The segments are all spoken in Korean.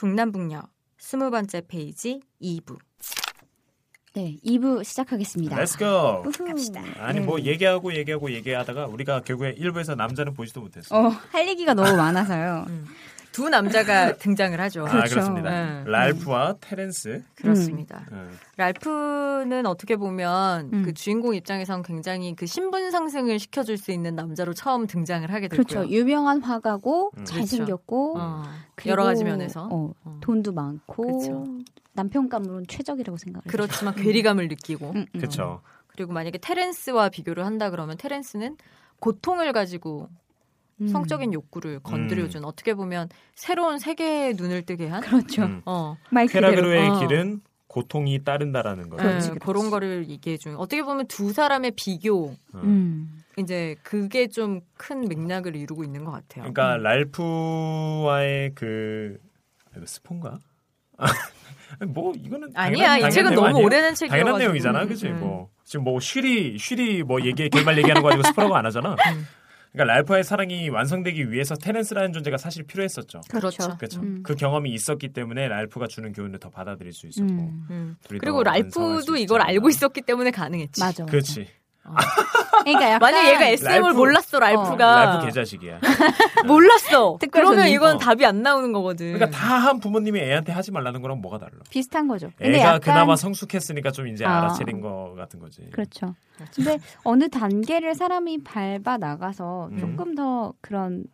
북남북녀 스무 번째 페이지 2부. 네, 2부 시작하겠습니다. Let's go. 우후. 갑시다. 아니 네. 뭐 얘기하고 얘기하고 얘기하다가 우리가 결국에 1부에서 남자는 보지도 못했어. 어, 할 얘기가 너무 많아서요. 두 남자가 등장을 하죠. 아 그렇죠. 그렇습니다. 네. 랄프와 테렌스. 그렇습니다. 음. 랄프는 어떻게 보면 음. 그 주인공 입장에선 굉장히 그 신분 상승을 시켜줄 수 있는 남자로 처음 등장을 하게 됐고요. 그렇죠. 유명한 화가고 음. 잘생겼고 어, 그리고, 여러 가지 면에서 어, 어. 돈도 많고 그렇죠. 남편감으로는 최적이라고 생각을 해요. 그렇지만 괴리감을 느끼고 음, 음. 그렇죠. 그리고 만약에 테렌스와 비교를 한다 그러면 테렌스는 고통을 가지고 음. 성적인 욕구를 건드려준 어떻게 보면 새로운 세계의 눈을 뜨게 한 그렇죠. 음. 어. 쾌락으로의 어. 길은 고통이 따른다라는 예, 그렇지. 그런 거를 얘기해 준 어떻게 보면 두 사람의 비교 음. 이제 그게 좀 큰 맥락을 이루고 있는 것 같아요. 그러니까 랄프와의 그 이거 스폰가? 뭐 이거는 아니야 이 책은 너무 아니에요? 오래된 책이어서 당연한 내용이잖아, 그치? 뭐 지금 뭐 쉬리 쉬리 뭐 얘기 결말 얘기하는 거 가지고 스포라고 안 하잖아. 음. 그러니까 랄프와의 사랑이 완성되기 위해서 테렌스라는 존재가 사실 필요했었죠. 그렇죠. 그렇죠. 음. 그 경험이 있었기 때문에 랄프가 주는 교훈을 더 받아들일 수 있었고. 음. 음. 둘이 그리고 랄프도 이걸. 알고 있었기 때문에 가능했지. 맞아. 맞아. 그렇지. 그러니까 약간 만약 얘가 SM을 랄프- 몰랐어 랄프가 랄프 개자식이야. 몰랐어. 특별 그러면. 이건 어. 답이 안 나오는 거거든. 그러니까 다 한 부모님이 애한테 하지 말라는 거랑 뭐가 달라? 비슷한 거죠. 근데 애가 약간 그나마 성숙했으니까 좀 이제 아. 알아채린 거 같은 거지. 그렇죠. 근데 어느 단계를 사람이 밟아 나가서 음. 조금 더 그런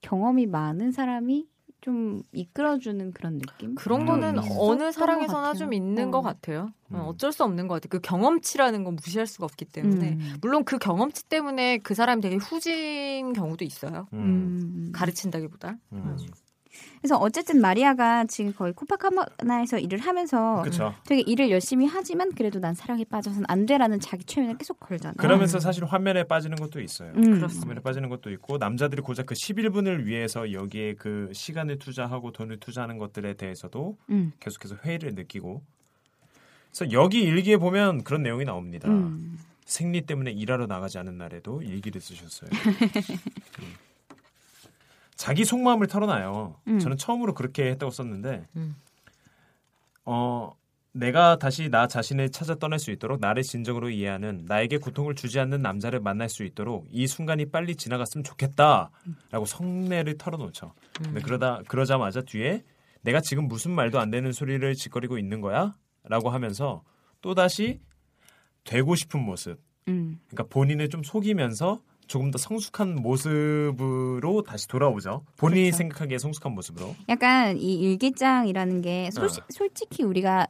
경험이 많은 사람이 좀 이끌어주는 그런 느낌? 그런 음. 거는 있었던 어느 것 사랑에서나. 좀 있는 어. 것 같아요. 어, 음. 어쩔 수 없는 것 같아요. 그 경험치라는 건 무시할 수가 없기 때문에 음. 물론 그 경험치 때문에 그 사람이 되게 후진 경우도 있어요. 음. 음. 가르친다기보다. 음. 그래서 어쨌든 마리아가 지금 거의 코파카나에서 일을 하면서 그렇죠. 되게 일을 열심히 하지만 그래도 난 사랑에 빠져선 안 돼라는 자기 최면을 계속 걸잖아. 그러면서 사실 화면에 빠지는 것도 있어요. 음. 그렇습니다. 화면에 빠지는 것도 있고 남자들이 고작 그 11분을 위해서 여기에 그 시간을 투자하고 돈을 투자하는 것들에 대해서도 음. 계속해서 회의를 느끼고 그래서 여기 일기에 보면 그런 내용이 나옵니다. 음. 생리 때문에 일하러 나가지 않은 날에도 일기를 쓰셨어요. 음. 자기 속마음을 털어놔요. 음. 저는 처음으로 그렇게 했다고 썼는데, 음. 어, 내가 다시 나 자신을 찾아 떠날 수 있도록 나를 진정으로 이해하는 나에게 고통을 주지 않는 남자를 만날 수 있도록 이 순간이 빨리 지나갔으면 좋겠다라고 성내를 털어놓죠. 근데 그러다 그러자마자 뒤에 내가 지금 무슨 말도 안 되는 소리를 짓거리고 있는 거야?라고 하면서 또 다시 되고 싶은 모습, 음. 그러니까 본인을 좀 속이면서 조금 더 성숙한 모습으로 다시 돌아오죠. 본인이 그렇죠. 생각하기에 성숙한 모습으로. 약간 이 일기장이라는 게 솔, 어. 솔직히 우리가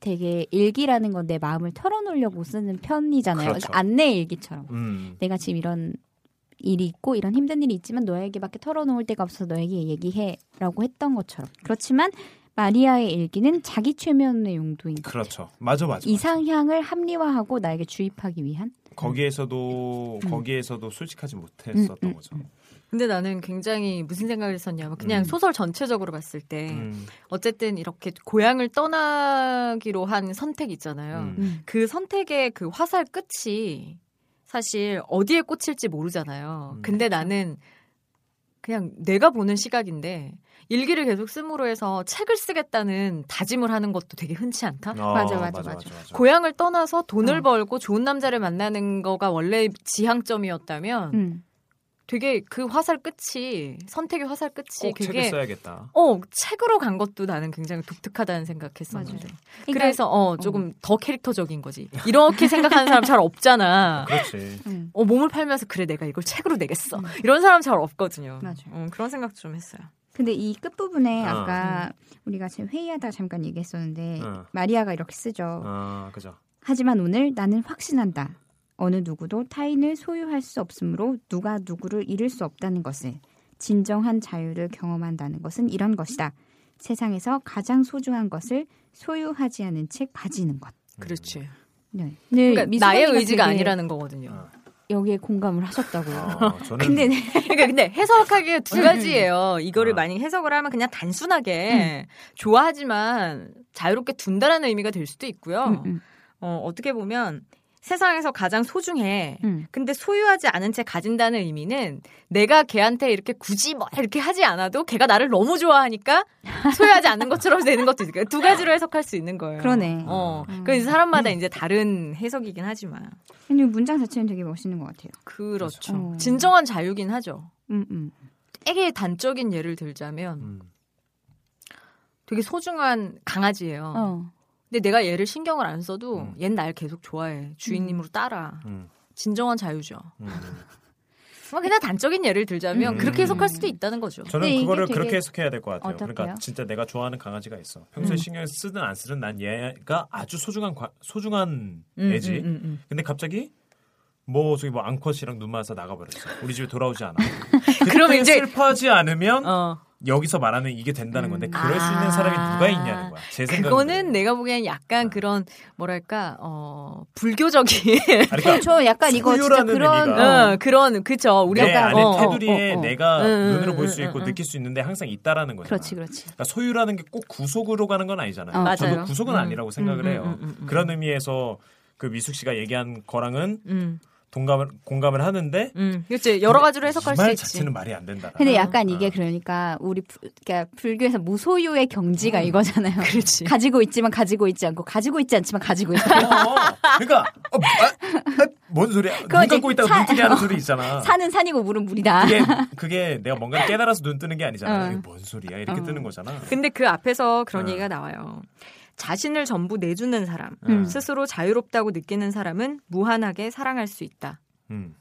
되게 일기라는 건 내 마음을 털어놓으려고 쓰는 편이잖아요. 그렇죠. 그러니까 안내 일기처럼. 음. 내가 지금 이런 일이 있고 이런 힘든 일이 있지만 너에게밖에 털어놓을 데가 없어서 너에게 얘기해라고 했던 것처럼. 그렇지만 마리아의 일기는 자기 최면의 용도인 것 같아요. 그렇죠. 맞아, 맞아. 맞아. 이상향을 합리화하고 나에게 주입하기 위한. 거기에서도 음. 거기에서도 솔직하지 못했었던 음, 음, 거죠. 근데 나는 굉장히 무슨 생각을 했었냐면 그냥 음. 소설 전체적으로 봤을 때 음. 어쨌든 이렇게 고향을 떠나기로 한 선택 있잖아요. 음. 음. 그 선택의 그 화살 끝이 사실 어디에 꽂힐지 모르잖아요. 음. 근데 나는 그냥 내가 보는 시각인데 일기를 계속 씀으로 해서 책을 쓰겠다는 다짐을 하는 것도 되게 흔치 않다. 어, 맞아, 맞아, 맞아. 고향을 떠나서 돈을 어. 벌고 좋은 남자를 만나는 거가 원래 지향점이었다면 음. 되게 그 화살 끝이 선택의 화살 끝이 꼭 책을 그게 써야겠다. 어 책으로 간 것도 나는 굉장히 독특하다는 생각했었는데 그러니까- 서 어, 조금 더 캐릭터적인 거지 이렇게 생각하는 사람 잘 없잖아. 그렇지. 음. 어, 몸을 팔면서 그래 내가 이걸 책으로 내겠어 음. 이런 사람 잘 없거든요. 맞아요. 음, 그런 생각 좀 했어요. 근데 이 끝부분에 어. 아까 우리가 지금 회의하다 잠깐 얘기했었는데 어. 마리아가 이렇게 쓰죠. 아, 그죠. 하지만 오늘 나는 확신한다. 어느 누구도 타인을 소유할 수 없으므로 누가 누구를 잃을 수 없다는 것을 진정한 자유를 경험한다는 것은 이런 것이다. 세상에서 가장 소중한 것을 소유하지 않은 채 가지는 것. 그렇지. 네. 늘 그러니까 나의 의지가 되게 아니라는 거거든요. 어. 여기에 공감을 하셨다고. 어, 저는 근데 네. 그러니까 근데 해석하기에 두 가지예요. 이거를 어. 만약 해석을 하면 그냥 단순하게 좋아하지만 자유롭게 둔다라는 의미가 될 수도 있고요. 음, 음, 어, 어떻게 보면 세상에서 가장 소중해. 음. 근데 소유하지 않은 채 가진다는 의미는 내가 걔한테 이렇게 굳이 뭐 이렇게 하지 않아도 걔가 나를 너무 좋아하니까 소유하지 않는 것처럼 되는 것도 있어요. 두 가지로 해석할 수 있는 거예요. 그러네. 어. 음. 그래서 사람마다 이제 다른 해석이긴 하지만. 근데 문장 자체는 되게 멋있는 것 같아요. 그렇죠. 어. 진정한 자유긴 하죠. 음, 음. 되게 단적인 예를 들자면 음. 되게 소중한 강아지예요. 어. 근데 내가 얘를 신경을 안 써도 음. 얘는 날 계속 좋아해. 주인님으로 따라. 음. 진정한 자유죠. 음. 뭐 그냥 단적인 예를 들자면 음. 그렇게 해석할 수도 있다는 거죠. 저는 그거를 되게 그렇게 해석해야 될 것 같아요. 어떡해요? 그러니까 진짜 내가 좋아하는 강아지가 있어. 평소에 음. 신경 쓰든 안 쓰든 난 얘가 아주 소중한 과- 소중한 음, 애지. 음, 음, 음. 근데 갑자기 뭐 저기 뭐 앙컷이랑 눈 맞아서 나가버렸어. 우리 집에 돌아오지 않아. 그러면 그때 이제- 슬퍼하지 않으면 어. 여기서 말하는 이게 된다는 건데 그럴 수 아. 있는 사람이 누가 있냐는 거야. 제 생각은. 그거는. 내가 보기엔 약간 어. 그런 뭐랄까 어 불교적인 아니, 그러니까 저 약간 이거 진짜 그런 의미가 어, 그런 그쵸 우리 내 안에 어, 테두리에 어, 어, 어. 내가 눈으로 볼 응, 수 있고 응, 느낄 수 있는데 항상 있다라는 거죠. 그렇지, 그렇지. 그러니까 소유라는 게 꼭 구속으로 가는 건 아니잖아요. 어. 저도 맞아요. 구속은 음. 아니라고 생각을 음, 해요. 음, 음, 음. 그런 의미에서 그 미숙 씨가 얘기한 거랑은 음, 동감을 공감을 하는데 음. 그렇지 여러 가지로 해석할 이수말 있지. 자체는 말이 안 된다. 근데 약간 어. 이게 그러니까 우리 부- 그러니까 불교에서 무소유의 경지가 음. 이거잖아요. 그렇지. 가지고 있지만 가지고 있지 않고 가지고 있지 않지만 가지고 있어. 어, 그러니까 어, 아, 아, 뭔 소리야? 눈 감고 있다가 사- 눈 뜨게 하는 소리 있잖아. 산은 산이고 물은 물이다. 그게 그게 내가 뭔가 깨달아서 눈 뜨는 게 아니잖아. 어. 이게 뭔 소리야? 이렇게 어. 뜨는 거잖아. 근데 그 앞에서 그런 어. 얘기가 나와요. 자신을 전부 내주는 사람, 음. 스스로 자유롭다고 느끼는 사람은 무한하게 사랑할 수 있다. 음,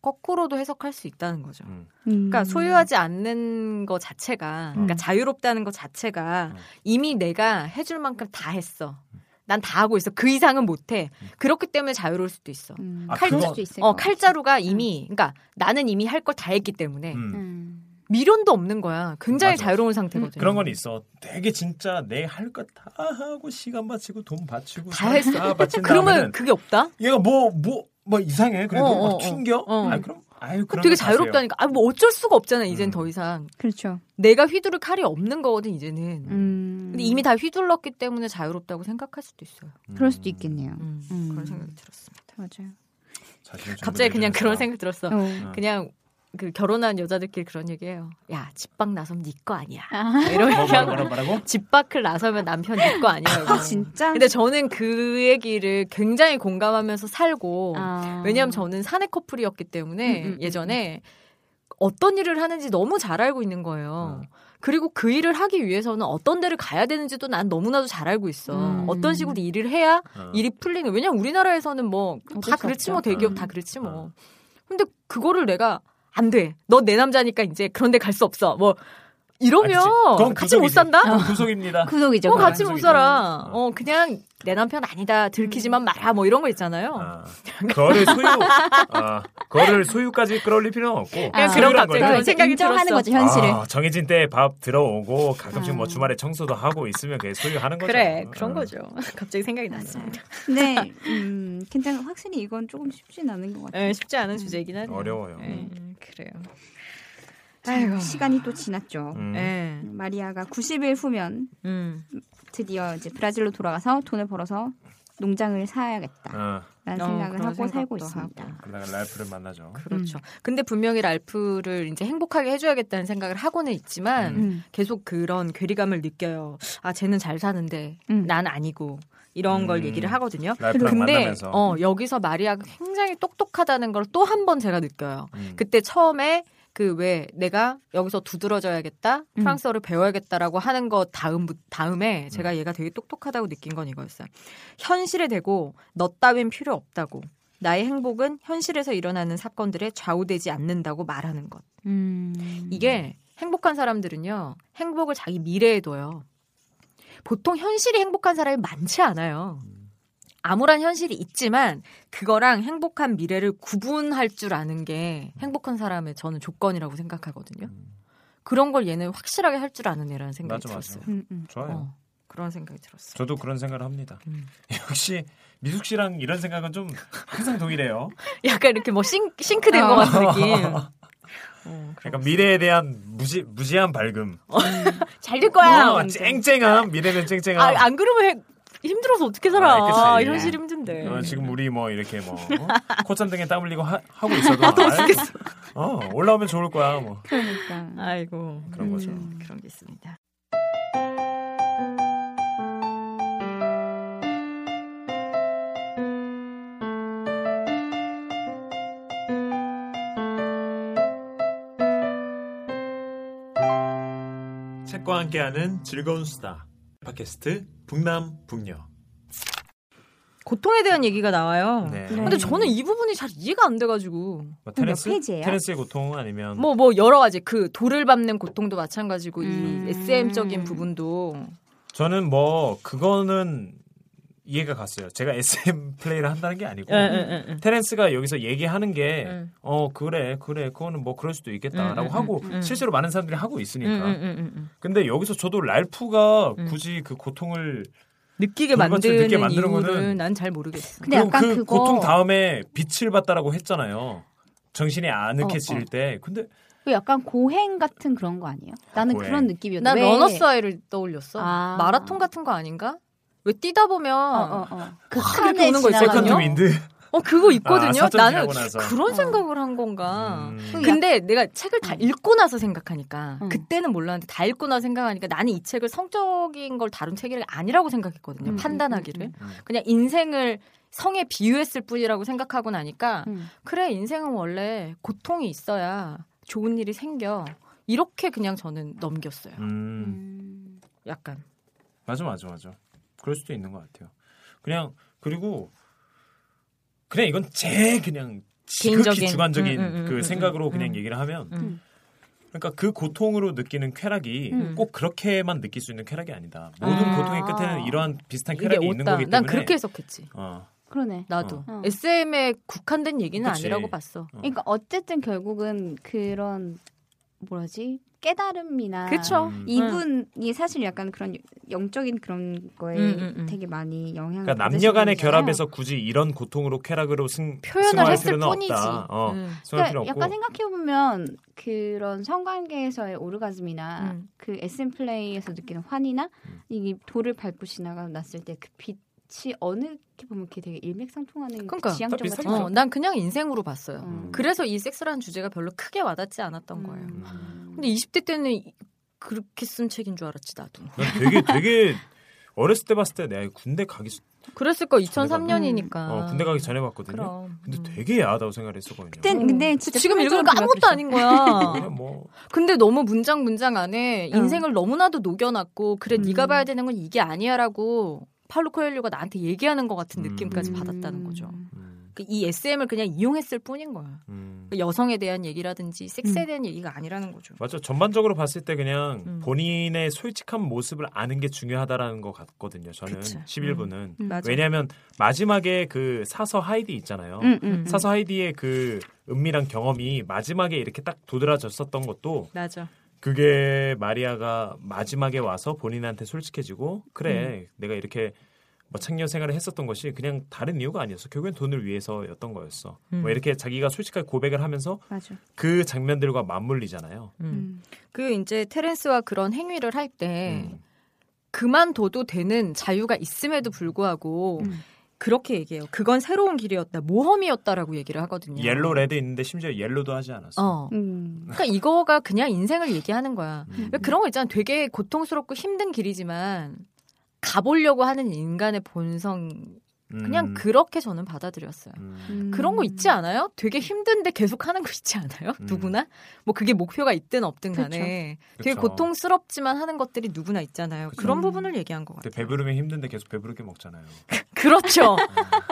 거꾸로도 해석할 수 있다는 거죠. 음. 그러니까 소유하지 않는 것 자체가, 그러니까 음. 자유롭다는 것 자체가 음. 이미 내가 해줄 만큼 다 했어. 난 다 하고 있어. 그 이상은 못해. 그렇기 때문에 자유로울 수도 있어. 음, 아, 칼 그거- 어. 칼자루가 이미, 그러니까 나는 이미 할 걸 다 했기 때문에 음. 음. 미련도 없는 거야. 굉장히 맞아. 자유로운 상태거든. 그런 건 있어. 되게 진짜 내할거다 하고 시간 바치고 돈 바치고 다 했어. 다 바친 그러면 그게 없다? 얘가 뭐뭐 뭐 이상해. 그래도 어, 어, 막 튕겨. 어. 아 그럼 아유 그 그럼 되게 자유롭다니까. 아, 뭐 어쩔 수가 없잖아. 이젠 음. 더 이상. 그렇죠. 내가 휘두를 칼이 없는 거거든, 이제는. 음. 근데 이미 다 휘둘렀기 때문에 자유롭다고 생각할 수도 있어요. 그럴 수도 있겠네요. 음, 음. 그런 생각이 들었습니다. 맞아요. 갑자기 그냥 그런 생각 들었어. 어. 그냥 그 결혼한 여자들끼리 그런 얘기해요. 야, 집 밖 나서면 네 거 아니야. 아, 이런 뭐 얘기하고 뭐라 뭐라고? 집 밖을 나서면 남편 네 거 아니라고. 아, 진짜? 근데 저는 그 얘기를 굉장히 공감하면서 살고 아. 왜냐하면 저는 사내 커플이었기 때문에 음, 음, 음, 예전에 어떤 일을 하는지 너무 잘 알고 있는 거예요. 음. 그리고 그 일을 하기 위해서는 어떤 데를 가야 되는지도 난 너무나도 잘 알고 있어. 음. 어떤 식으로 일을 해야 어. 일이 풀리는. 왜냐면 우리나라에서는 뭐 어쩔 다수 그렇지 없죠. 뭐 대기업 음. 다 그렇지 뭐. 어. 근데 그거를 내가 안 돼. 너 내 남자니까 이제 그런 데 갈 수 없어. 뭐 이러면 그건 같이 못 구속이지. 산다? 그건 구속입니다. 구속이죠. 어, 그건. 같이 못. 살아. 어. 어, 그냥 내 남편 아니다. 들키지만 마라. 뭐 이런 거 있잖아요. 아, 그거를 소유, 아, 그거를 소유까지 끌어올릴 필요는 없고. 그냥 아, 그런 갑자기 그런 생각이 인정하는 들었어. 거죠 현실을. 아, 정해진 때 밥 들어오고 가끔씩 뭐 아. 주말에 청소도 하고 있으면 그게 소유하는 거죠. 그래 그런 어. 거죠. 갑자기 생각이 났습니다. 근데 음, 괜찮아. 확실히 이건 조금 쉽진 않은 것 같아요. 예, 쉽지 않은 주제이긴 하네요. 어려워요. 예, 그래요. 자, 아이고. 시간이 또 지났죠. 음. 예. 마리아가 90일 후면 음. 드디어 이제 브라질로 돌아가서 돈을 벌어서 농장을 사야겠다. 어, 라는 어, 생각을 그런 하고 살고 있습니다. 하고. 랄프를 만나죠. 그렇죠. 근데 분명히 랄프를 이제 행복하게 해줘야겠다는 생각을 하고는 있지만 음. 계속 그런 괴리감을 느껴요. 아, 쟤는 잘 사는데 음. 난 아니고 이런 걸 음. 얘기를 하거든요. 근데 만나면서. 어, 여기서 마리아가 굉장히 똑똑하다는 걸 또 한 번 제가 느껴요. 음. 그때 처음에 그왜 내가 여기서 두드러져야겠다 음. 프랑스어를 배워야겠다라고 하는 거 다음 다음에 음. 제가 얘가 되게 똑똑하다고 느낀 건 이거였어요. 현실에 대고 너 따윈 필요 없다고. 나의 행복은 현실에서 일어나는 사건들에 좌우되지 않는다고 말하는 것. 음. 이게 행복한 사람들은요, 행복을 자기 미래에 둬요. 보통 현실이 행복한 사람이 많지 않아요. 암울한 현실이 있지만 그거랑 행복한 미래를 구분할 줄 아는 게 행복한 사람의 저는 조건이라고 생각하거든요. 그런 걸 얘는 확실하게 할 줄 아는 애라는 생각이 맞아, 맞아. 들었어요. 음, 음. 좋아요. 어, 그런 생각이 들었어요. 저도 그런 생각을 합니다. 음. 역시 미숙 씨랑 이런 생각은 좀 항상 동일해요. 약간 이렇게 뭐 싱, 싱크된 것 같은 느낌. 어, 약간 미래에 대한 무지 무지한 밝음. 잘 될 거야. 어. 쟁쟁함. 미래는 쟁쟁함. 아, 안 그러면 해- 힘들어서 어떻게 살아? 아, 그치. 현실 힘든데. 어, 지금 우리 뭐 이렇게 뭐 어? 콧잔등에 땀 흘리고 하, 고 있어도 아이, 어, 올라오면 좋을 거야 뭐 그러니까. 아이고 그런 거죠. 음, 그런 게 있습니다. 책과 함께하는 즐거운 수다 팟캐스트 북남 북녀. 고통에 대한 얘기가 나와요. 네. 근데 저는 이 부분이 잘 이해가 안 돼가지고 뭐 페이지예요? 테렌스의 고통 아니면 뭐뭐 여러 가지 그 돌을 밟는 고통도 마찬가지고 음. 이 SM적인 부분도 저는 뭐 그거는 이해가 갔어요. 제가 SM 플레이를 한다는 게 아니고 예, 테렌스가 여기서 얘기하는 게 음. 어 그래 그래 그거는 뭐 그럴 수도 있겠다라고 하고 음, 음. 실제로 많은 사람들이 하고 있으니까. 음, 음, 음, 음. 근데 여기서 저도 랄프가 음. 굳이 그 고통을 느끼게 만드는 느끼게 만드는 이유를 거는 난 잘 모르겠어. 근데 약간 그 그거 고통 다음에 빛을 봤다라고 했잖아요. 정신이 아늑해질 어, 어. 때. 근데 그 약간 고행 같은 그런 거 아니에요? 나는 고행. 그런 느낌이었는데. 난 왜- 러너스 아이를 떠올렸어. 아. 마라톤 같은 거 아닌가? 왜 뛰다 보면 어, 어, 어. 그 이렇게 오는 거 있거든요. 어 그거 있거든요. 아, 나는. 그런 어. 생각을 한 건가. 음. 근데 내가 책을 다 음. 읽고 나서 생각하니까 음. 그때는 몰랐는데 다 읽고 나서 생각하니까 나는 이 책을 성적인 걸 다룬 책이 아니라고 생각했거든요. 음, 판단하기를 음, 음. 그냥 인생을 성에 비유했을 뿐이라고 생각하고 나니까 음. 그래 인생은 원래 고통이 있어야 좋은 일이 생겨 이렇게 그냥 저는 넘겼어요. 음. 음. 약간 맞아 맞아 맞아. 그럴 수도 있는 것 같아요. 그냥 그리고 그냥 이건 제 그냥 지극히 개인적인, 주관적인 음, 음, 음, 그 음, 생각으로 음, 그냥 음. 얘기를 하면 음. 그러니까 그 고통으로 느끼는 쾌락이 음. 꼭 그렇게만 느낄 수 있는 쾌락이 아니다. 모든 아. 고통의 끝에는 이러한 비슷한 쾌락이 있는. 거기 때문에 난 그렇게 해석했지. 어. 그러네. 나도 어. SM에 국한된 얘기는 그치. 아니라고 봤어. 그러니까 어쨌든 결국은 그런 뭐라지 깨달음이나 그쵸? 음. 이분이 사실 약간 그런 영적인 그런 거에 음, 음, 음. 되게 많이 영향을 그러니까 남녀간의. 결합에서 굳이 이런 고통으로 쾌락으로 승 표현을 승화할 했을 필요는 뿐이지. 없다. 어, 음. 승화할 그러니까. 약간 생각해 보면 그런 성관계에서의 오르가즘이나 음. 그 SM 플레이에서 느끼는 환희나 음. 이 돌을 밟고 지나가 났을 때 그 빛 이 어느 게 보면 그게 되게 일맥상통하는 그러니까. 그 지향점 다 같은. 어, 난 그냥 인생으로 봤어요. 음. 그래서 이 섹스라는 주제가 별로 크게 와닿지 않았던 거예요. 음. 근데 20대 때는 이- 그렇게 쓴 책인 줄 알았지 나도. 난 되게 되게 어렸을 때 봤을 때 내가 군대 가기 전- 그랬을 거 2003년이니까. 어, 군대 가기 전에 봤거든요. 그럼. 근데 음. 되게 야하다고 생각했었거든요. 그땐 근데 진짜 지금 표면적으로 읽으니까 아무것도 그렇죠. 아닌 거야. 뭐 근데 너무 문장 문장 안에 응. 인생을 너무나도 녹여놨고 그래 음. 네가 봐야 되는 건 이게 아니야라고 파울로 코엘료가 나한테 얘기하는 것 같은 음. 느낌까지 음. 받았다는 거죠. 음, 그이 SM을 그냥 이용했을 뿐인 거야. 음. 그 여성에 대한 얘기라든지 섹스에 음. 대한 얘기가 아니라는 거죠. 맞아. 전반적으로 봤을 때 그냥 음. 본인의 솔직한 모습을 아는 게 중요하다라는 것 같거든요. 저는 그치. 11부는. 음. 맞아. 왜냐하면 마지막에 그 사서 하이디 있잖아요. 음, 음. 사서 하이디의 그 은밀한 경험이 마지막에 이렇게 딱 도드라졌었던 것도 맞아. 그게 마리아가 마지막에 와서 본인한테 솔직해지고 그래 음. 내가 이렇게 뭐 청년 생활을 했었던 것이 그냥 다른 이유가 아니었어 결국엔 돈을 위해서였던 거였어 음. 뭐 이렇게 자기가 솔직하게 고백을 하면서 맞아. 그 장면들과 맞물리잖아요 음. 음. 그 이제 테렌스와 그런 행위를 할때 음. 그만둬도 되는 자유가 있음에도 불구하고 음. 그렇게 얘기해요. 그건 새로운 길이었다. 모험이었다라고 얘기를 하거든요. 옐로 레드 있는데 심지어 옐로도 하지 않았어. 어. 음. 그러니까 이거가 그냥 인생을 얘기하는 거야. 음. 왜 그런 거 있잖아. 되게 고통스럽고 힘든 길이지만 가보려고 하는 인간의 본성 그냥 음. 그렇게 저는 받아들였어요. 음. 그런 거 있지 않아요? 되게 힘든데 계속 하는 거 있지 않아요? 음. 누구나? 뭐 그게 목표가 있든 없든 간에 되게 그쵸. 고통스럽지만 하는 것들이 누구나 있잖아요. 그쵸. 그런 부분을 얘기한 것 같아요. 배부르면 힘든데 계속 배부르게 먹잖아요. 그렇죠.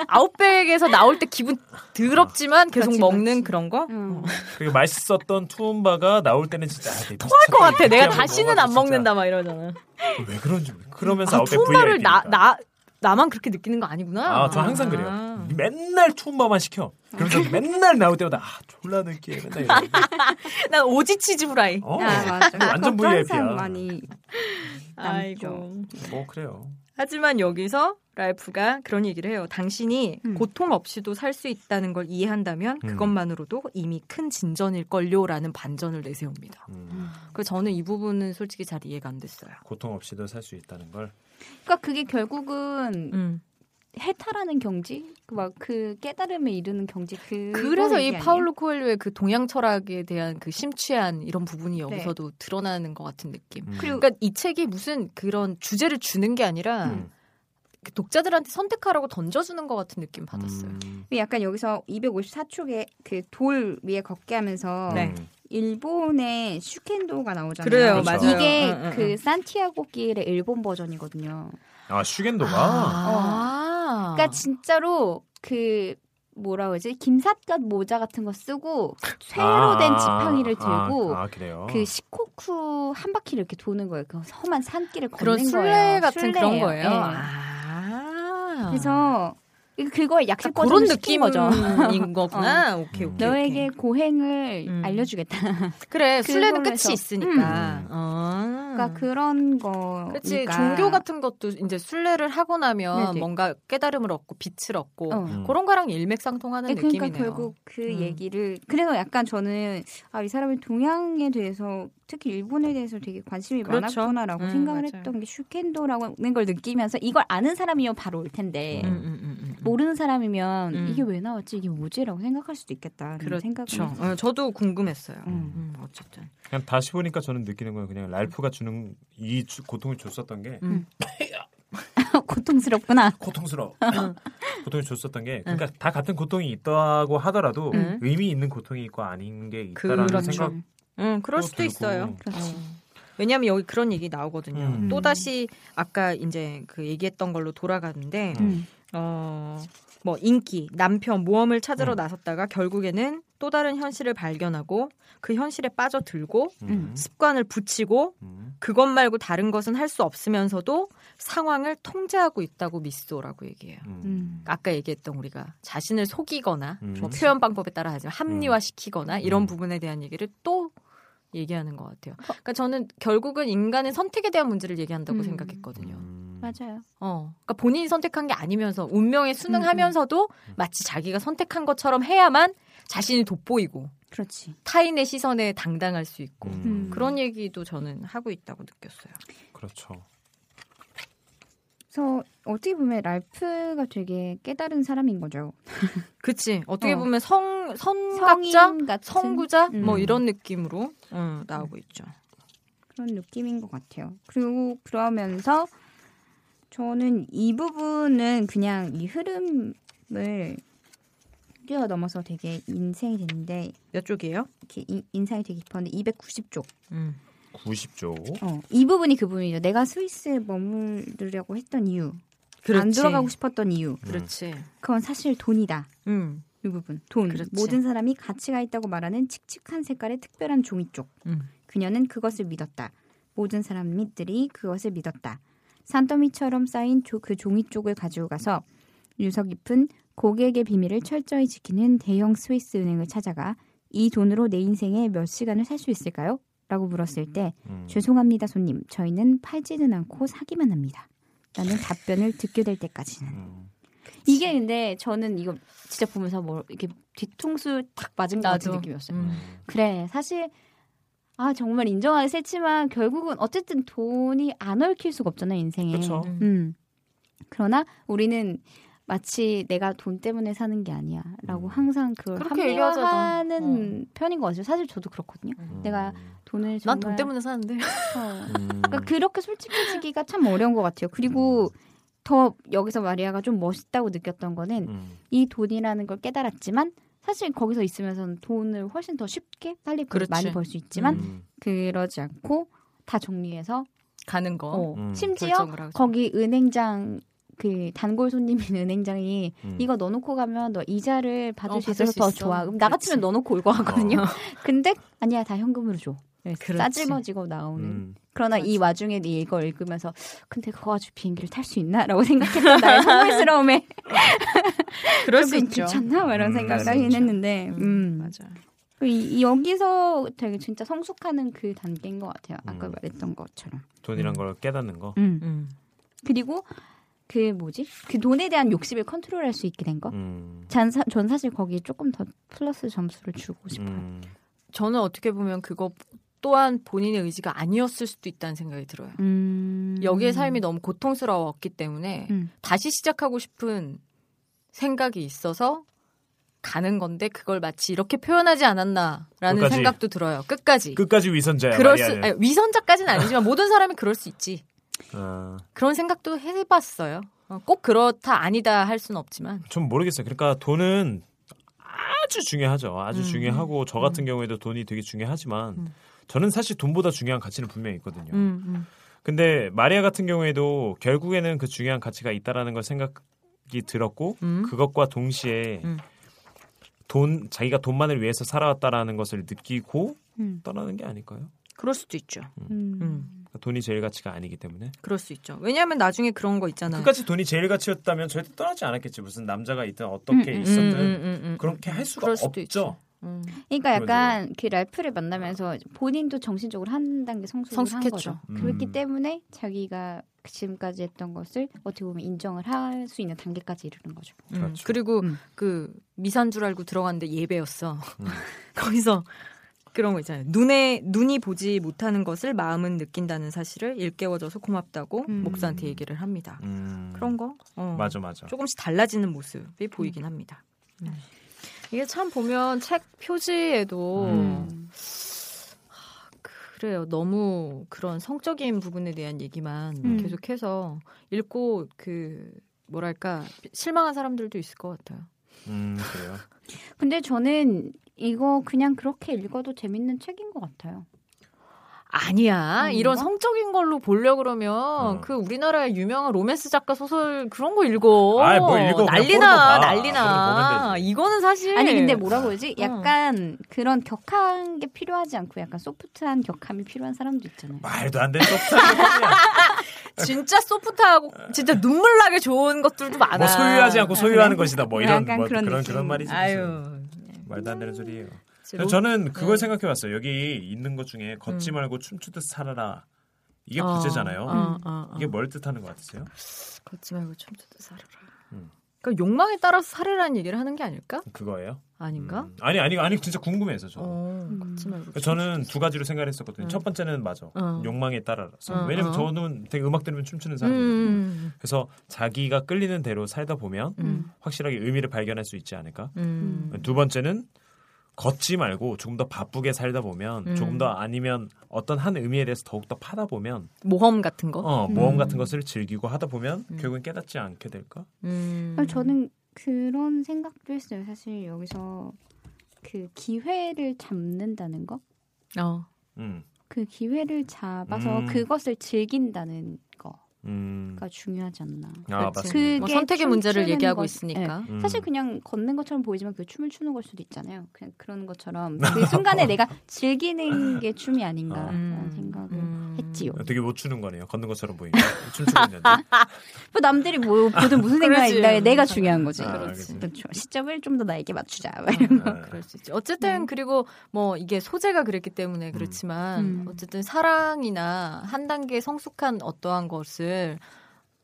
아웃백에서 나올 때 기분 더럽지만 계속 그렇지, 먹는 그렇지. 그런 거? 음. 그리고 맛있었던 투움바가 나올 때는 진짜 아, 내 토할 것 같아. 내가. 다시는 안 먹는다 막 이러잖아. 왜 그런지 모르- 그러면서 아, 아웃백 투움바를 나, VIP니까. 나, 나만 그렇게 느끼는 거 아니구나. 아, 저 항상 그래요. 아. 맨날 투움바만 시켜. 그래서 맨날 나올 때마다 아, 졸라 느끼해. 맨날 이러는데. 난 오지 치즈 후라이. 어, 아, 맞아. 완전 그것도 VIP야. 많이 아이고. 뭐 그래요. 하지만 여기서 랄프가 그런 얘기를 해요. 당신이 음. 고통 없이도 살 수 있다는 걸 이해한다면 음. 그것만으로도 이미 큰 진전일걸요라는 반전을 내세웁니다. 음, 그래서 저는 이 부분은 솔직히 잘 이해가 안 됐어요. 고통 없이도 살 수 있다는 걸. 그러니까 그게 결국은 음. 해탈하는 경지, 막 그 깨달음에 이르는 경지 그. 그래서 이 파울로 코엘료의 그 동양 철학에 대한 그 심취한 이런 부분이 여기서도 드러나는 것 같은 느낌. 음. 그리고 그러니까 이 책이 무슨 그런 주제를 주는 게 아니라 음. 그 독자들한테 선택하라고 던져주는 것 같은 느낌 받았어요. 음. 약간 여기서 254쪽에 그 돌 위에 걷게 하면서 네. 음. 일본의 슈켄도가 나오잖아요. 그래요, 그렇죠. 맞아요. 이게 응, 응, 그 응. 산티아고 길의 일본 버전이거든요. 아 슈겐도가 아. 그러니까 진짜로 그 뭐라 그러지 김삿갓 모자 같은 거 쓰고 쇠로 된 아, 지팡이를 아, 들고 아, 그래요. 그 시코쿠 한 바퀴를 이렇게 도는 거예요. 그 험한 산길을 그런 걷는 순례 거예요. 같은 그런 순례예요. 거예요. 네. 아. 그래서 그거에 약식 그런 버전을 시킨 느낌인 거죠. 거구나. 오케이, 오케이. 너에게 오케이. 고행을 음. 알려주겠다. 그래 술래는 그걸로 끝이 해서. 있으니까. 음. 어. 그러니까 그런 거. 그치 종교 같은 것도 이제 순례를 하고 나면 네네. 뭔가 깨달음을 얻고 빛을 얻고 어. 음. 그런 거랑 일맥상통하는 네, 그러니까 느낌이네요. 결국 그 음. 얘기를 그래서 약간 저는 아 이 사람이 동양에 대해서 특히 일본에 대해서 되게 관심이 그렇죠. 많았구나라고 음, 생각을 맞아요. 했던 게 슈켄도라는 걸 느끼면서 이걸 아는 사람이면 바로 올 텐데 음, 음, 음, 음. 모르는 사람이면 음. 이게 왜 나왔지 이게 뭐지라고 생각할 수도 있겠다는 그렇죠. 생각을. 어, 저도 궁금했어요. 음. 음, 어쨌든. 그냥 다시 보니까 저는 느끼는 거예요. 그냥 랄프가 주는 이 주- 고통을 줬었던 게 음. 고통스럽구나. 고통스러워. 고통을 줬었던 게 그러니까 다 같은 고통이 있다고 하더라도 음. 의미 있는 고통이 있고 아닌 게 있다라는 그렇죠. 생각. 음, 그럴 또 수도 들고. 있어요. 그렇지. 음. 왜냐하면 여기 그런 얘기 나오거든요. 음. 또 다시 아까 이제 그 얘기했던 걸로 돌아가는데 음. 어, 뭐 인기, 남편, 모험을 찾으러 음. 나섰다가 결국에는 또 다른 현실을 발견하고 그 현실에 빠져들고 음. 습관을 붙이고 음. 그것 말고 다른 것은 할 수 없으면서도 상황을 통제하고 있다고 미소라고 얘기해요. 음. 음. 아까 얘기했던 우리가 자신을 속이거나 음. 뭐 표현 방법에 따라 하지만 합리화시키거나 이런 부분에 대한 얘기를 또 얘기하는 것 같아요. 그러니까 저는 결국은 인간의 선택에 대한 문제를 얘기한다고 음. 생각했거든요. 음. 맞아요. 어, 그러니까 본인이 선택한 게 아니면서 운명에 순응하면서도 마치 자기가 선택한 것처럼 해야만 자신이 돋보이고 그렇지. 타인의 시선에 당당할 수 있고 음. 그런 얘기도 저는 하고 있다고 느꼈어요. 그렇죠. 그래서 어떻게 보면 랄프가 되게 깨달은 사람인 거죠. 그치? 어떻게 어. 보면 성 선각자, 선구자 음. 뭐 이런 느낌으로 어, 나오고 있죠. 그런 느낌인 것 같아요. 그리고 그러면서 저는 이 부분은 그냥 이 흐름을 뛰어넘어서 되게 인생이 됐는데 몇 쪽이에요? 이렇게 이- 인상이 되게 깊었는데 290쪽. 음. 90조. 어, 이 부분이 그 부분이죠. 내가 스위스에 머무르려고 했던 이유, 안 들어가고 싶었던 이유, 그렇지. 그건 사실 돈이다. 음. 이 부분, 돈. 그렇지. 모든 사람이 가치가 있다고 말하는 칙칙한 색깔의 특별한 종이 쪽. 음. 그녀는 그것을 믿었다. 모든 사람들이 그것을 믿었다. 산더미처럼 쌓인 조- 그 종이 쪽을 가지고 가서 유서 깊은 고객의 비밀을 철저히 지키는 대형 스위스 은행을 찾아가 이 돈으로 내 인생에 몇 시간을 살 수 있을까요? 라고 물었을 때 음. 죄송합니다 손님 저희는 팔지는 않고 사기만 합니다. 라는 답변을 듣게 될 때까지는 음. 이게 근데 저는 이거 진짜 보면서 뭐 이렇게 뒤통수 탁 맞은 것 같은. 느낌이었어요. 음. 그래 사실 아 정말 인정하기 싫지만 결국은 어쨌든 돈이 안 얽힐 수가 없잖아요 인생에. 그렇죠. 음. 음. 그러나 우리는 마치 내가 돈 때문에 사는 게 아니야라고 음. 항상 그걸. 합리화하는 편인 것 같아요. 사실 저도 그렇거든요. 음. 내가 돈을 난 정말 돈 때문에 사는데. 어, 음. 그러니까 그렇게 솔직해지기가 참 어려운 것 같아요. 그리고 더 여기서 마리아가 좀 멋있다고 느꼈던 거는 음. 이 돈이라는 걸 깨달았지만 사실 거기서 있으면서는 돈을 훨씬 더 쉽게 빨리 벌-. 많이 벌 수 있지만 음. 그러지 않고 다 정리해서 가는 거. 어, 음. 심지어. 거기 은행장 그 단골 손님인 은행장이 음. 이거 넣어놓고 가면 너 이자를 받을 어, 수 있어서 수더 있어. 좋아. 그럼 나 같으면. 넣어놓고 올 거 같거든요. 어. 근데 아니야 다 현금으로 줘. 그렇지. 짜증어지고 나오는. 음. 그러나 이 와중에 이걸 읽으면서 근데 그거 가지고 비행기를 탈 수 있나라고 생각했던 나의 속물스러움에 그럴 수 있죠. 귀찮나 뭐 이런 음, 생각을 하긴. 했는데 음. 맞아. 그 이, 이 여기서 되게 진짜 성숙하는 그 단계인 것 같아요. 아까 음. 말했던 것처럼. 돈이란 음. 걸 깨닫는 거. 음. 음. 그리고 그 뭐지? 그 돈에 대한 욕심을 컨트롤할 수 있게 된 거. 음. 전, 사, 전 사실 거기에 조금 더 플러스 점수를 주고 싶어요. 음. 저는 어떻게 보면 그거 또한 본인의 의지가 아니었을 수도 있다는 생각이 들어요. 음. 여기의 삶이 너무 고통스러웠기 때문에 음. 다시 시작하고 싶은 생각이 있어서 가는 건데 그걸 마치 이렇게 표현하지 않았나라는 끝까지. 생각도 들어요. 끝까지. 끝까지 위선자야. 그럴 수. 아니, 위선자까지는 아니지만 모든 사람이 그럴 수 있지. 어, 그런 생각도 해봤어요. 어, 꼭 그렇다 아니다 할 수는 없지만. 좀 모르겠어요. 그러니까 돈은 아주 중요하죠. 아주 음. 중요하고 저 같은 경우에도 돈이 되게 중요하지만 음. 저는 사실 돈보다 중요한 가치는 분명히 있거든요. 음, 음. 근데 마리아 같은 경우에도 결국에는 그 중요한 가치가 있다라는 걸 생각이 들었고 음. 그것과 동시에 음. 돈 자기가 돈만을 위해서 살아왔다라는 것을 느끼고 음. 떠나는 게 아닐까요? 그럴 수도 있죠. 음. 음. 그러니까 돈이 제일 가치가 아니기 때문에 그럴 수 있죠. 왜냐하면 나중에 그런 거 있잖아요. 끝까지 돈이 제일 가치였다면 절대 떠나지 않았겠지. 무슨 남자가 있든 어떻게 음, 음, 있었든 음, 음, 음, 그렇게 할 수가 없죠. 있죠. 음. 그러니까 약간 그 랄프를 만나면서 본인도 정신적으로 한 단계 성숙을 한 성숙했죠. 거죠. 음. 그렇기 때문에 자기가 지금까지 했던 것을 어떻게 보면 인정을 할 수 있는 단계까지 이르는 거죠. 음. 그렇죠. 그리고 음. 그 미산 줄 알고 들어갔는데 예배였어. 음. 거기서 그런 거 있잖아요. 눈에 눈이 보지 못하는 것을 마음은 느낀다는 사실을 일깨워줘서 고맙다고 음. 목사한테 얘기를 합니다. 음. 그런 거 어. 맞아 맞아. 조금씩 달라지는 모습이 보이긴 합니다. 음. 이게 참 보면 책 표지에도 음. 그래요. 너무 그런 성적인 부분에 대한 얘기만 음. 계속해서 읽고 그 뭐랄까 실망한 사람들도 있을 것 같아요. 음 그래요. 근데 저는 이거 그냥 그렇게 읽어도 재밌는 책인 것 같아요. 아니야. 아닌가? 이런 성적인 걸로 보려 그러면 어. 그 우리나라의 유명한 로맨스 작가 소설 그런 거 읽어. 아이, 뭘 읽어. 난리나, 봐. 난리나. 이거는 사실 아니 근데 뭐라 그러지? 어. 약간 그런 격한 게 필요하지 않고 약간 소프트한 격함이 필요한 사람도 있잖아요. 말도 안 되는 소프트한 진짜 소프트하고 진짜 눈물 나게 좋은 것들도 많아. 뭐 소유하지 않고 소유하는 것이다. 뭐 이런 약간 뭐 그런 그런. 그런 말이지. 무슨. 아유. 말도 안 되는 소리예요. 로- 저는 그걸 네. 생각해봤어요. 여기 있는 것 중에 걷지 음. 말고 춤추듯 살아라. 이게 어, 부제잖아요. 어, 어, 어. 이게 뭘 뜻하는 것 같으세요? 걷지 말고 춤추듯 살아라. 음. 그러니까 욕망에 따라서 살으라는 얘기를 하는 게 아닐까? 그거예요? 아닌가? 음. 아니 아니 아니 진짜 궁금해서 저. 어, 음. 걷지 말고. 그러니까 저는 두 가지로 생각을 했었거든요. 음. 첫 번째는 맞아. 어. 욕망에 따라서. 어, 왜냐면 어. 저는 되게 음악 들으면 춤추는 사람이거든요. 음, 그래서 자기가 끌리는 대로 살다 보면 음, 확실하게 의미를 발견할 수 있지 않을까. 음, 두 번째는 걷지 말고 조금 더 바쁘게 살다 보면 음. 조금 더 아니면 어떤 한 의미에 대해서 더욱 더 파다 보면 모험 같은 거. 어, 모험 음. 같은 것을 즐기고 하다 보면 음. 결국엔 깨닫지 않게 될까? 음. 아, 저는 그런 생각도 했어요. 사실 여기서 그 기회를 잡는다는 거, 어. 그 음. 기회를 잡아서 음. 그것을 즐긴다는 거가 음. 중요하지 않나. 아. 맞습니다. 뭐 선택의 문제를 얘기하고 것- 있으니까. 네. 음. 사실 그냥 걷는 것처럼 보이지만 그 춤을 추는 걸 수도 있잖아요. 그냥 그런 것처럼 그 순간에 내가 즐기는 게 춤이 아닌가라는 음. 생각을 음. 했지요. 되게 못 추는 거네요. 걷는 것처럼 보이니까 춤추고 있는데. 뭐 남들이 뭐 보든 무슨 생각이. 있나 내가 중요한 거지. 아, 그렇지. 그렇죠. 시점을 좀 더 나에게 맞추자. 거. 네. 그럴 수 있지. 어쨌든 그리고 뭐 이게 소재가 그랬기 때문에 그렇지만 음. 어쨌든 사랑이나 한 단계 성숙한 어떠한 것을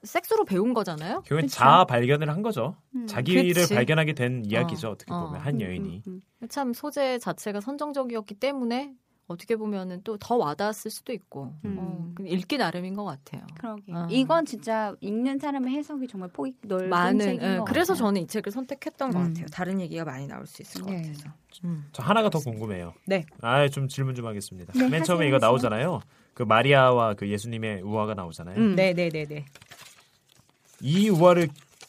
섹스로 배운 거잖아요. 결국엔. 자아 발견을 한 거죠. 음. 자기를 그치. 발견하게 된 이야기죠. 어, 어떻게 어. 보면 한 여인이. 음, 음, 참 소재 자체가 선정적이었기 때문에 어떻게 보면은 또 더 와닿았을 수도 있고 음. 어, 읽기 나름인 것 같아요. 그러게. 어. 이건 진짜 읽는 사람의 해석이 정말 폭이 넓은 많은 책인 예, 것 그래서 같아요. 저는 이 책을 선택했던 것 음. 같아요. 다른 얘기가 많이 나올 수 있을 것 네. 같아서. 음. 저 하나가 더 궁금해요. 네. 아, 좀 질문 좀 하겠습니다. 네, 맨 처음에 이거. 나오잖아요. 그 마리아와 그 예수님의 우화가 나오잖아요. 음. 네, 네, 네, 네. 이 우화를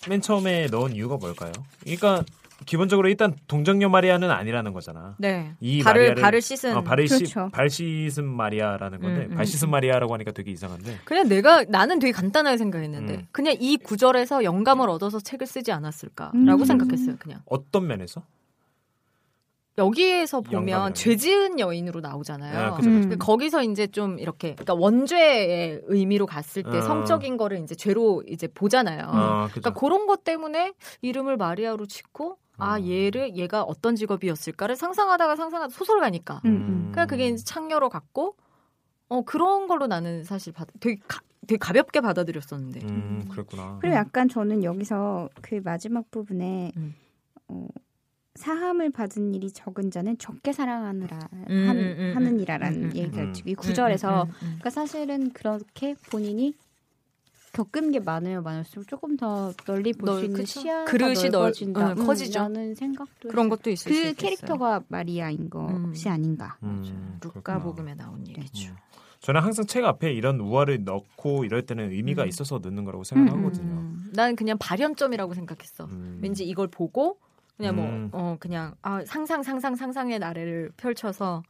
맨 처음에 넣은 이유가 뭘까요? 그러니까 기본적으로 일단 동정녀 마리아는 아니라는 거잖아. 네. 이 발을 마리아를- 발을 씻은 어, 발을 씻, 그렇죠. 발 씻은 마리아라는 건데 음, 음, 발 씻은 마리아라고 하니까 되게 이상한데. 그냥 내가 나는 되게 간단하게 생각했는데 음. 그냥 이 구절에서 영감을 얻어서 책을 쓰지 않았을까라고 음. 생각했어요. 그냥 어떤 면에서? 여기에서 보면 죄지은 여인으로 나오잖아요. 아, 음. 그죠. 근데 거기서 이제 좀 이렇게 그러니까 원죄의 의미로 갔을 때 어. 성적인 거를 이제 죄로 이제 보잖아요. 어. 그러니까 그런 것 때문에 이름을 마리아로 짓고 아 음. 얘를 얘가 어떤 직업이었을까를 상상하다가 상상하다 소설가니까 음, 음. 그러니까 그게 이제 창녀로 갔고 어 그런 걸로 나는 사실 받, 되게 가, 되게 가볍게 받아들였었는데 음, 그랬구나. 그리고 약간 저는 여기서 그 마지막 부분에 음. 어, 사함을 받은 일이 적은 자는 적게 사랑하느라 음, 한, 음, 음, 하느니라라는 음, 음, 얘기가 음. 이 구절에서 음, 음, 음. 그러니까 사실은 그렇게 본인이 겪은 게 많으면 많을수록 조금 더 널리 볼 넓- 수 있는 그쵸. 시야가 그릇이 넓- 넓어진다. 응, 커지죠. 라는 생각도 그런. 것도 있을 수그 있겠어요. 캐릭터가 마리아인 것이 아닌가. 음, 루카 그렇구나. 복음에 나온 얘기죠. 음. 저는 항상 책 앞에 이런 우화를 넣고 이럴 때는 의미가 음. 있어서 넣는 거라고 생각하거든요. 음, 난 그냥 발현점이라고 생각했어. 음. 왠지 이걸 보고 그냥 음. 뭐어 그냥 아 상상 상상 상상의 나래를 펼쳐서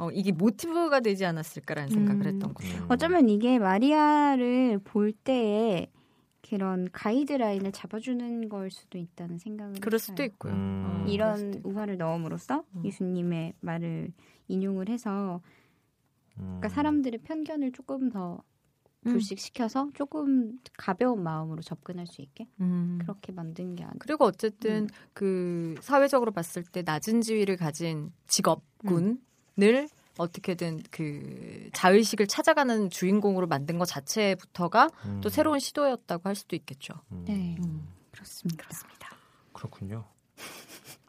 어 이게 모티브가 되지 않았을까라는 생각을 음. 했던 거죠. 음. 어쩌면 이게 마리아를 볼 때에 그런 가이드라인을 잡아주는 걸 수도 있다는 생각을 그럴 했어요. 수도 있고요. 음. 어, 이런 수도 있고. 우화를 넣음으로써 음. 예수님의 말을 인용을 해서 음. 그러니까 사람들의 편견을 조금 더 음. 불식시켜서 조금 가벼운 마음으로 접근할 수 있게 음. 그렇게 만든 게 아니라 그리고 어쨌든 음. 그 사회적으로 봤을 때 낮은 지위를 가진 직업군 을 어떻게든 그 자의식을 찾아가는 주인공으로 만든 것 자체부터가 음. 또 새로운 시도였다고 할 수도 있겠죠. 음. 네 음. 그렇습니다. 그렇습니다. 그렇군요.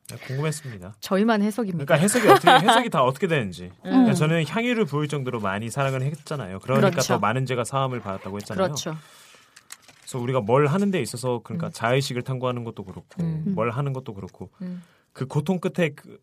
네, 궁금했습니다. 저희만 해석입니다. 그러니까 해석이 어떻게 해석이 다 어떻게 되는지. 음. 그러니까 저는 향유를 부을 정도로 많이 사랑을 했잖아요. 그러니까 그렇죠. 더 많은 죄가 사함을 받았다고 했잖아요. 그렇죠. 그래서 우리가 뭘 하는 데 있어서 그러니까 음. 자의식을 탐구하는 것도 그렇고 음. 뭘 하는 것도 그렇고 음. 그 고통 끝에 그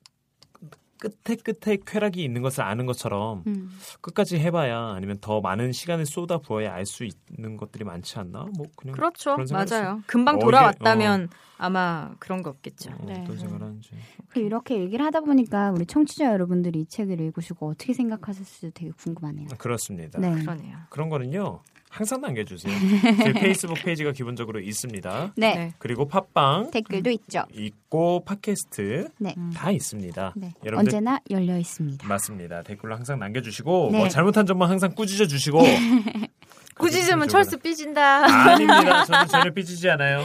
끝에 끝에 쾌락이 있는 것을 아는 것처럼 음. 끝까지 해봐야 아니면 더 많은 시간을 쏟아 부어야 알 수 있는 것들이 많지 않나? 뭐 그냥 그렇죠. 맞아요. 금방 어, 이게- 돌아왔다면 아마 그런 거 없겠죠. 어, 네. 어떤 생각을 하는지. 그 이렇게 얘기를 하다 보니까 우리 청취자 여러분들이 이 책을 읽으시고 어떻게 생각하셨을지 되게 궁금하네요. 그렇습니다. 네. 그러네요. 그런 거는요 항상 남겨주세요. 제 페이스북 페이지가 기본적으로 있습니다. 네. 네. 그리고 팟빵 댓글도 있죠. 있고 팟캐스트 네. 음. 다 있습니다. 네. 여러분들 언제나 열려 있습니다. 맞습니다. 댓글로 항상 남겨주시고 네. 뭐 잘못한 점만 항상 꾸짖어 주시고 꾸짖으면 철수 삐진다. 아닙니다. 저는 전혀 삐지지 않아요.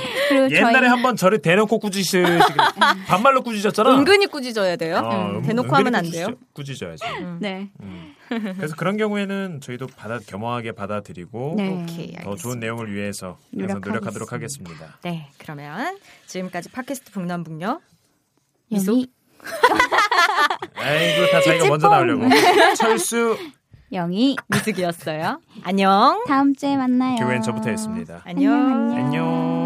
옛날에 저희 한번 저를 대놓고 꾸짖으시 반말로 꾸짖었잖아. 은근히 꾸짖어야 돼요. 어, 음, 은- 대놓고 하면 안 꾸짖- 돼요. 꾸짖어야지. 음. 네. 음. 그래서 그런 경우에는 저희도 받아 겸허하게 받아들이고 네. 오케이. 더. 좋은 내용을 위해서 항상 노력하도록 하겠습니다. 네, 그러면 지금까지 팟캐스트 북남북녀 미소? 아이고 다 자기가 먼저 나오려고. 철수 영희 미숙이었어요. 안녕. 다음 주에 만나요. 교회는 저부터 했습니다. 안녕. 안녕, 안녕.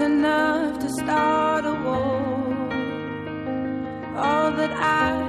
Enough to start a war. All that I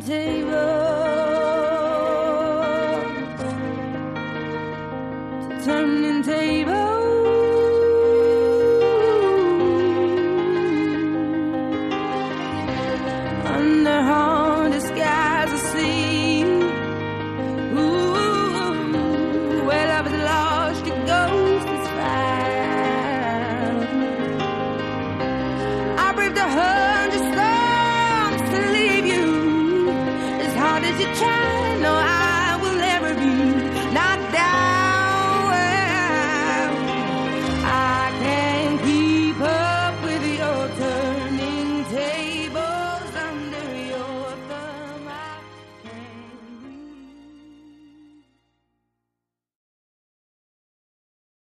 table